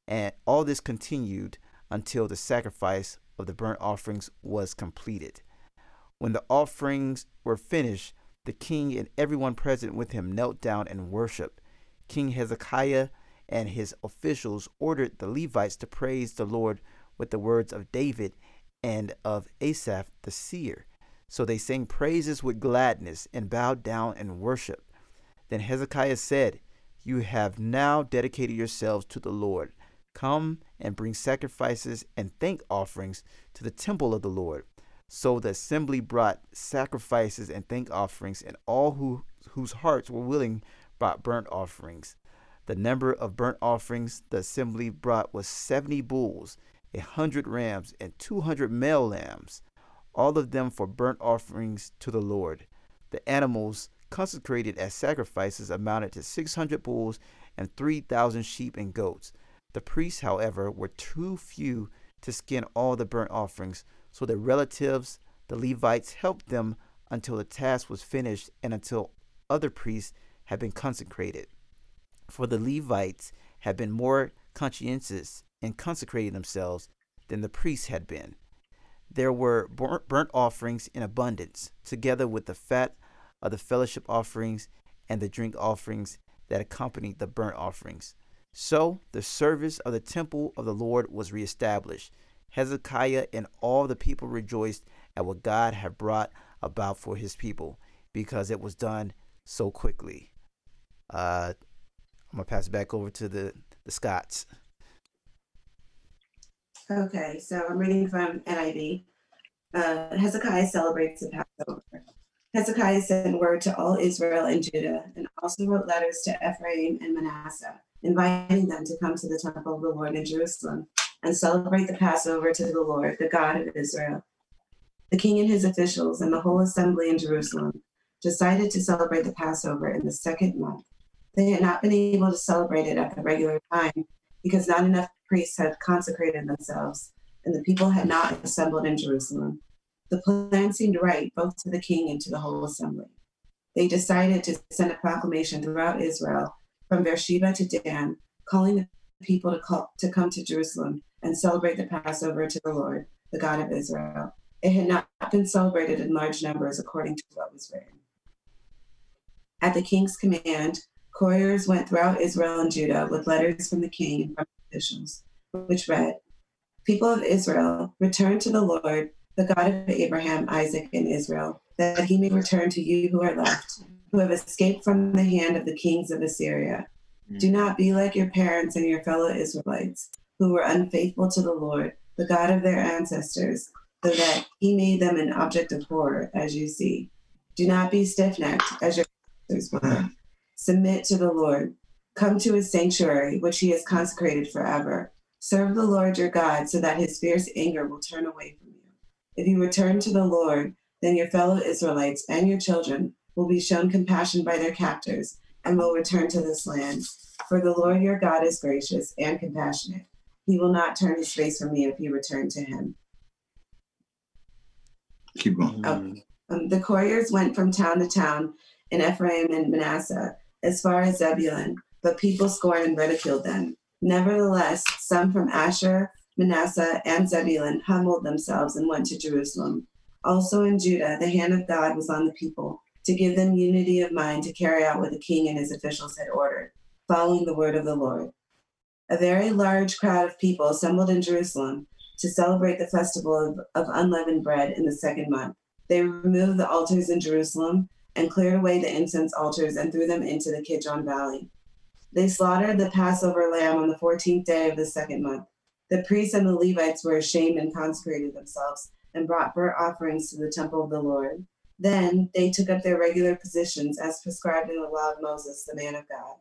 And all this continued until the sacrifice of the burnt offerings was completed. When the offerings were finished, the king and everyone present with him knelt down and worshiped. King Hezekiah and his officials ordered the Levites to praise the Lord with the words of David and of Asaph the seer. So they sang praises with gladness and bowed down and worshiped. Then Hezekiah said, You have now dedicated yourselves to the Lord. Come and bring sacrifices and thank offerings to the temple of the Lord. So the assembly brought sacrifices and thank offerings, and all who, whose hearts were willing brought burnt offerings. The number of burnt offerings the assembly brought was seventy bulls, a hundred rams, and two hundred male lambs, all of them for burnt offerings to the Lord. The animals consecrated as sacrifices amounted to six hundred bulls and three thousand sheep and goats. The priests, however, were too few to skin all the burnt offerings so the relatives, the Levites, helped them until the task was finished and until other priests had been consecrated. For the Levites had been more conscientious in consecrating themselves than the priests had been. There were burnt offerings in abundance, together with the fat of the fellowship offerings and the drink offerings that accompanied the burnt offerings. So the service of the temple of the Lord was reestablished Hezekiah and all the people rejoiced at what God had brought about for his people because it was done so quickly. Uh, I'm gonna pass it back over to the the Scots. Okay, so I'm reading from NIV. Uh, Hezekiah celebrates the Passover. Hezekiah sent word to all Israel and Judah, and also wrote letters to Ephraim and Manasseh, inviting them to come to the temple of the Lord in Jerusalem and celebrate the Passover to the Lord, the God of Israel. The king and his officials and the whole assembly in Jerusalem decided to celebrate the Passover in the second month. They had not been able to celebrate it at the regular time because not enough priests had consecrated themselves and the people had not assembled in Jerusalem. The plan seemed right both to the king and to the whole assembly. They decided to send a proclamation throughout Israel from Beersheba to Dan, calling the people to, call, to come to Jerusalem and celebrate the Passover to the Lord, the God of Israel. It had not been celebrated in large numbers according to what was written. At the king's command, couriers went throughout Israel and Judah with letters from the king and from officials, which read, People of Israel, return to the Lord, the God of Abraham, Isaac, and Israel, that he may return to you who are left, who have escaped from the hand of the kings of Assyria. Mm. Do not be like your parents and your fellow Israelites who were unfaithful to the Lord, the God of their ancestors, so that he made them an object of horror, as you see. Do not be stiff necked, as your ancestors were. Submit to the Lord. Come to his sanctuary, which he has consecrated forever. Serve the Lord your God, so that his fierce anger will turn away from you. If you return to the Lord, then your fellow Israelites and your children will be shown compassion by their captors and will return to this land. For the Lord your God is gracious and compassionate he will not turn his face from you if you return to him. Keep going. Oh, um, the couriers went from town to town in Ephraim and Manasseh, as far as Zebulun, but people scorned and ridiculed them. Nevertheless, some from Asher, Manasseh, and Zebulun humbled themselves and went to Jerusalem. Also in Judah, the hand of God was on the people to give them unity of mind to carry out what the king and his officials had ordered, following the word of the Lord. A very large crowd of people assembled in Jerusalem, to celebrate the festival of, of unleavened bread in the second month. They removed the altars in Jerusalem and cleared away the incense altars and threw them into the Kidron Valley. They slaughtered the Passover lamb on the 14th day of the second month. The priests and the Levites were ashamed and consecrated themselves and brought burnt offerings to the temple of the Lord. Then they took up their regular positions as prescribed in the law of Moses, the man of God.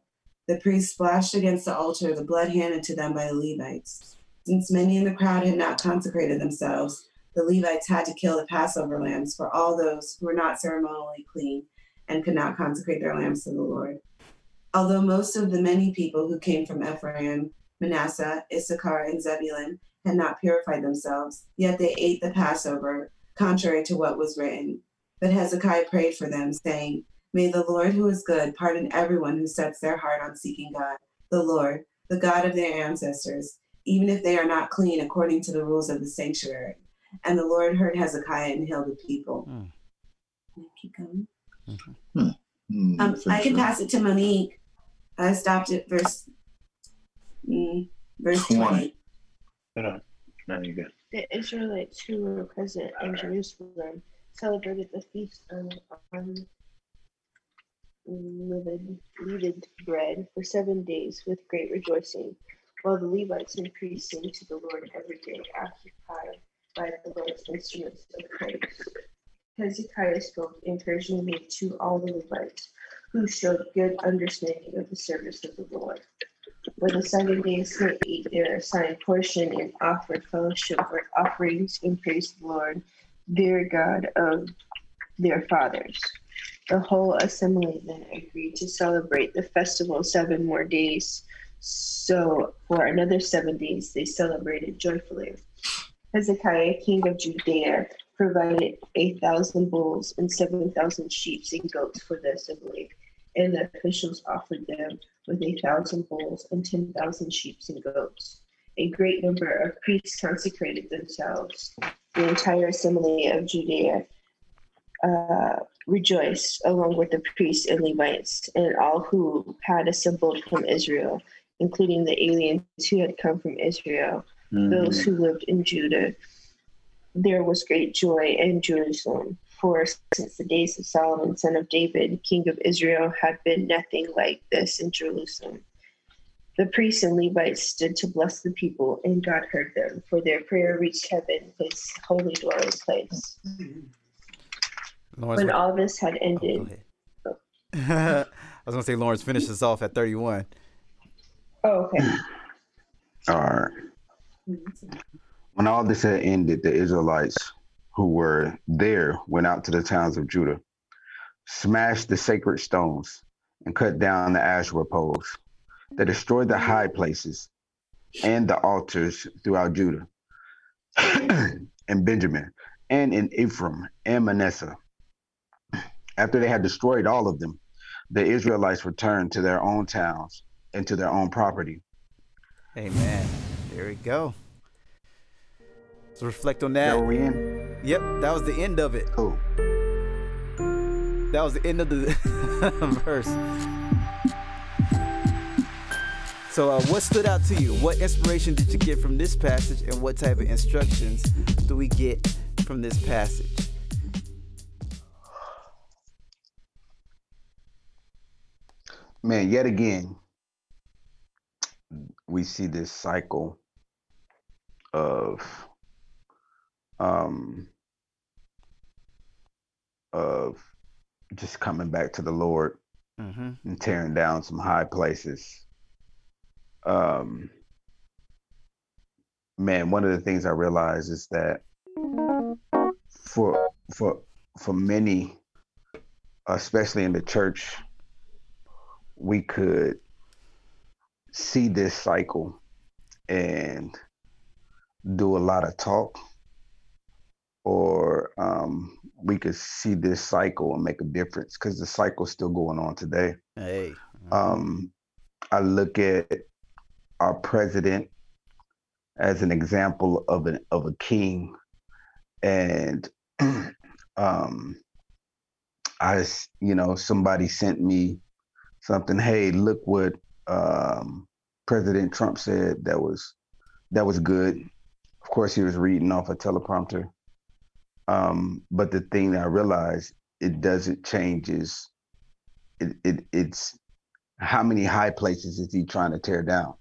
The priests splashed against the altar the blood handed to them by the Levites. Since many in the crowd had not consecrated themselves, the Levites had to kill the Passover lambs for all those who were not ceremonially clean and could not consecrate their lambs to the Lord. Although most of the many people who came from Ephraim, Manasseh, Issachar, and Zebulun had not purified themselves, yet they ate the Passover, contrary to what was written. But Hezekiah prayed for them, saying, May the Lord who is good pardon everyone who sets their heart on seeking God, the Lord, the God of their ancestors, even if they are not clean according to the rules of the sanctuary. And the Lord heard Hezekiah and healed the people. Mm. Keep going. Hmm, Um, I can pass it to Monique. I stopped at verse mm, verse 20. 20. Hold on. No, you good. The Israelites who were present in Jerusalem celebrated the feast of unleavened bread for seven days with great rejoicing, while the Levites and priests sang to the Lord every day, occupied by the Lord's instruments of praise. Hezekiah spoke encouragingly to all the Levites, who showed good understanding of the service of the Lord. For the seven days they ate their assigned portion and offered fellowship offerings and praised the Lord, their God of their fathers. The whole assembly then agreed to celebrate the festival seven more days. So for another seven days they celebrated joyfully. Hezekiah, king of Judea, provided eight thousand bulls and seven thousand sheep and goats for the assembly, and the officials offered them with a thousand bulls and ten thousand sheep and goats. A great number of priests consecrated themselves. The entire assembly of Judea uh, rejoiced along with the priests and Levites and all who had assembled from Israel, including the aliens who had come from Israel, those who lived in Judah. There was great joy in Jerusalem, for since the days of Solomon, son of David, king of Israel, had been nothing like this in Jerusalem. The priests and Levites stood to bless the people, and God heard them, for their prayer reached heaven, his holy dwelling place. Lawrence, When what- all this had oh, ended, go ahead. I was gonna say Lawrence finishes off at 31. oh, okay. All right. Mm-hmm. When all this had ended, the Israelites who were there went out to the towns of Judah, smashed the sacred stones, and cut down the Asherah poles. They destroyed the high places and the altars throughout Judah and Benjamin and in Ephraim and Manasseh. After they had destroyed all of them, the Israelites returned to their own towns and to their own property. Amen. There we go. So reflect on That where we in? Yep, that was the end of it. Cool. That was the end of the verse. So, uh, what stood out to you? What inspiration did you get from this passage, and what type of instructions do we get from this passage? man, yet again, we see this cycle of um of just coming back to the Lord Mm-hmm. and tearing down some high places. Um man, one of the things I realize is that for for for many, especially in the church, we could see this cycle and do a lot of talk or um, we could see this cycle and make a difference because the cycle's still going on today Hey. um, i look at our president as an example of an of a king and um, i you know somebody sent me something hey look what um, president trump said that was that was good of course, he was reading off a teleprompter. Um, but the thing that I realized it doesn't change is it, it it's how many high places is he trying to tear down?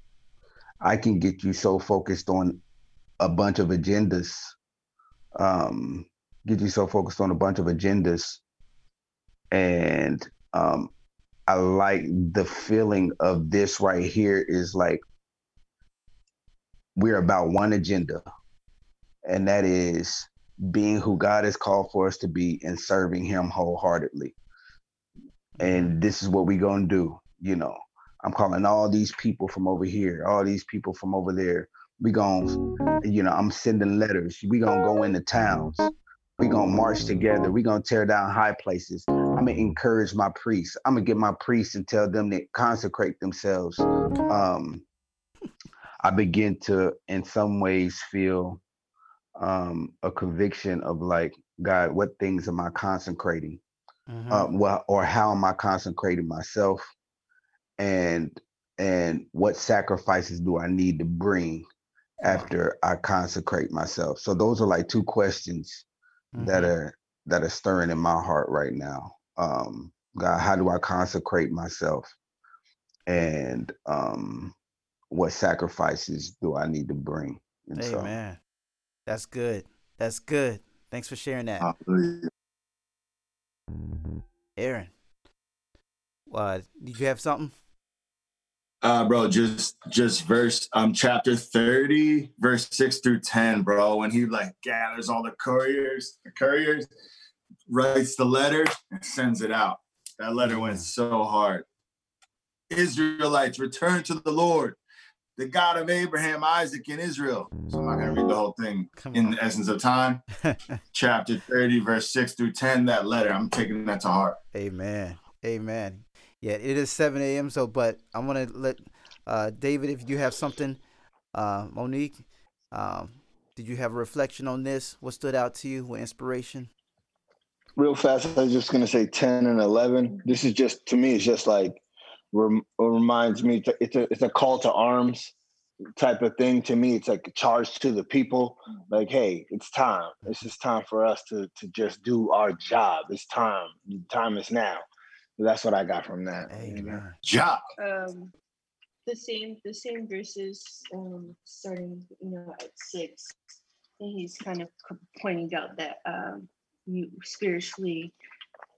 I can get you so focused on a bunch of agendas, um, get you so focused on a bunch of agendas, and um, I like the feeling of this right here is like we're about one agenda, and that is being who God has called for us to be and serving Him wholeheartedly. And this is what we're going to do. You know, I'm calling all these people from over here, all these people from over there. We going, to you know, I'm sending letters. We gonna go into towns. We gonna march together. We gonna tear down high places. I'm gonna encourage my priests. I'm gonna get my priests and tell them to consecrate themselves. Um, I begin to, in some ways, feel um, a conviction of like, God, what things am I consecrating? Mhm. Uh, well, or how am I consecrating myself? And and what sacrifices do I need to bring after I consecrate myself? So those are like two questions that Mhm. are that are stirring in my heart right now. Um, God, how do I consecrate myself? And um, what sacrifices do I need to bring? And so, Amen. That's good. That's good. Thanks for sharing that, Hallelujah. Aaron. Uh, did you have something? Uh, bro, just just verse um chapter 30, verse 6 through 10, bro. When he like gathers all the couriers, the couriers, writes the letter and sends it out. That letter went so hard. Israelites, return to the Lord, the God of Abraham, Isaac, and Israel. So I'm not gonna read the whole thing Come in on. the essence of time. chapter 30, verse 6 through 10, that letter. I'm taking that to heart. Amen. Amen. Yeah, it is 7 a.m. So, but I want to let uh, David, if you have something, uh, Monique, um, did you have a reflection on this? What stood out to you? What inspiration? real fast, I was just gonna say ten and eleven. This is just to me, it's just like rem- reminds me. It's a, it's a it's a call to arms type of thing. To me, it's like a charge to the people. Like, hey, it's time. It's just time for us to to just do our job. It's time. Time is now. That's what I got from that. you? Amen. Job. um the same the same verses um starting you know at six and he's kind of pointing out that um you spiritually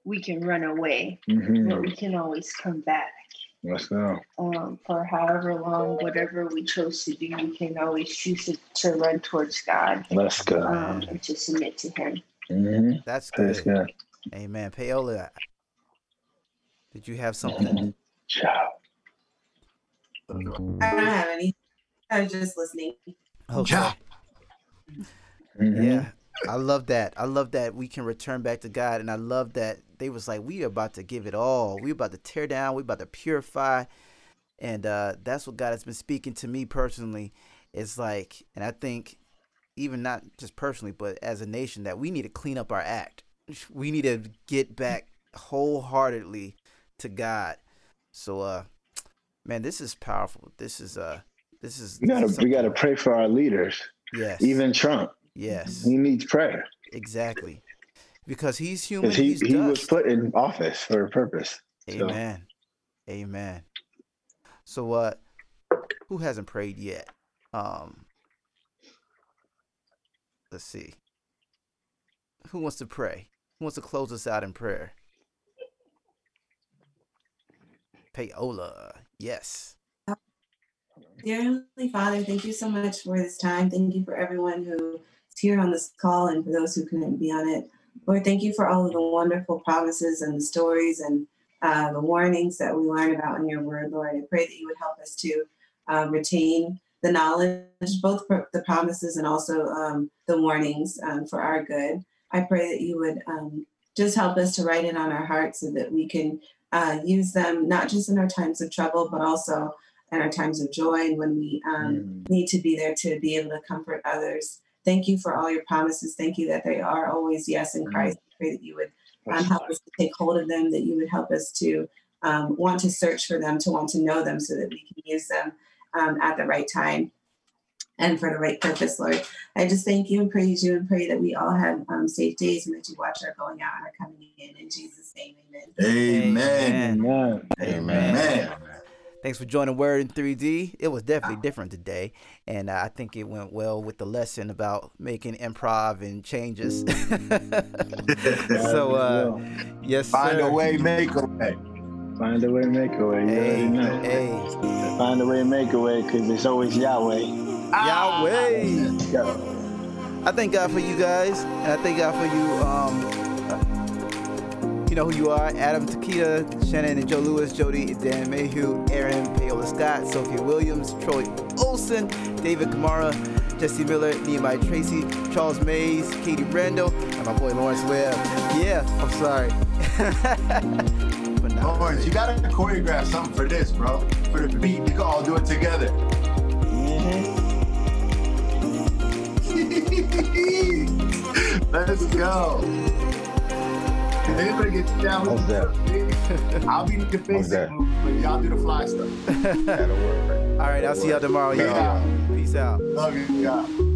we can run away but Mhm. we can always come back Let's go. um for however long whatever we chose to do we can always choose to, to run towards god Let's go. um and to submit to him Mm-hmm. That's Praise good. God. Amen. Paola, did you have something? Ciao. I don't have any. I was just listening. Okay. Yeah. Mhm. Yeah. I love that. I love that we can return back to God. And I love that they was like, we are about to give it all. We about to tear down. We about to purify. And uh, that's what God has been speaking to me personally. It's like, and I think even not just personally, but as a nation, that we need to clean up our act. We need to get back wholeheartedly to God. So, uh, man, this is powerful. This is uh, this is We gotta we gotta pray for our leaders. Yes. Even Trump, yes. he needs prayer Exactly. Because he's human. he he's he was put in office for a purpose. So, Amen. Amen. So uh who hasn't prayed yet? Um let's see. Who wants to pray? Who wants to close us out in prayer? Paola. Yes. Dear Heavenly Father, thank you so much for this time. Thank you for everyone who's here on this call and for those who couldn't be on it. Lord, thank you for all of the wonderful promises and the stories and uh, the warnings that we learn about in your word, Lord. I pray that you would help us to uh, retain the knowledge, both the promises and also um, the warnings um, for our good. I pray that you would um, just help us to write it on our hearts so that we can uh, use them not just in our times of trouble, but also in our times of joy and when we um, Mm. need to be there to be able to comfort others. Thank you for all your promises. Thank you that they are always yes in Christ. I pray that you would um, help us to take hold of them, that you would help us to um, want to search for them, to want to know them so that we can use them um, at the right time. and for the right purpose, Lord. I just thank you and praise you and pray that we all have um, safe days and that you watch our going out and our coming in. In Jesus' name, amen. Amen. Amen. Amen. Amen. Thanks for joining Word in 3D. It was definitely different today, and I think it went well with the lesson about making improv and changes. so, uh, yes, Find sir. a way, make a way. Find a way, make a way. You Hey, know. hey, Find a way, make a way, because it's always Yahweh. Yahweh. Go. I thank God for you guys, and I thank God for you. Um, you know who you are: Adam Takita, Shannon and Joe Lewis, Jody, Dan Mayhew, Aaron, Paola Scott, Sophia Williams, Troy Olson, David Kamara, Jesse Miller, Nehemiah Tracy, Charles Mays, Katie Randall, and my boy Lawrence Webb. Yeah, I'm sorry. Lawrence, you gotta choreograph something for this, bro. For the beat, we can all do it together. Let's go. Anybody get down with How's that? I'll be the How's basic move, but y'all do the fly stuff. That'll work. All right, I'll see y'all tomorrow. Yeah. y'all. Peace out. Love you, God.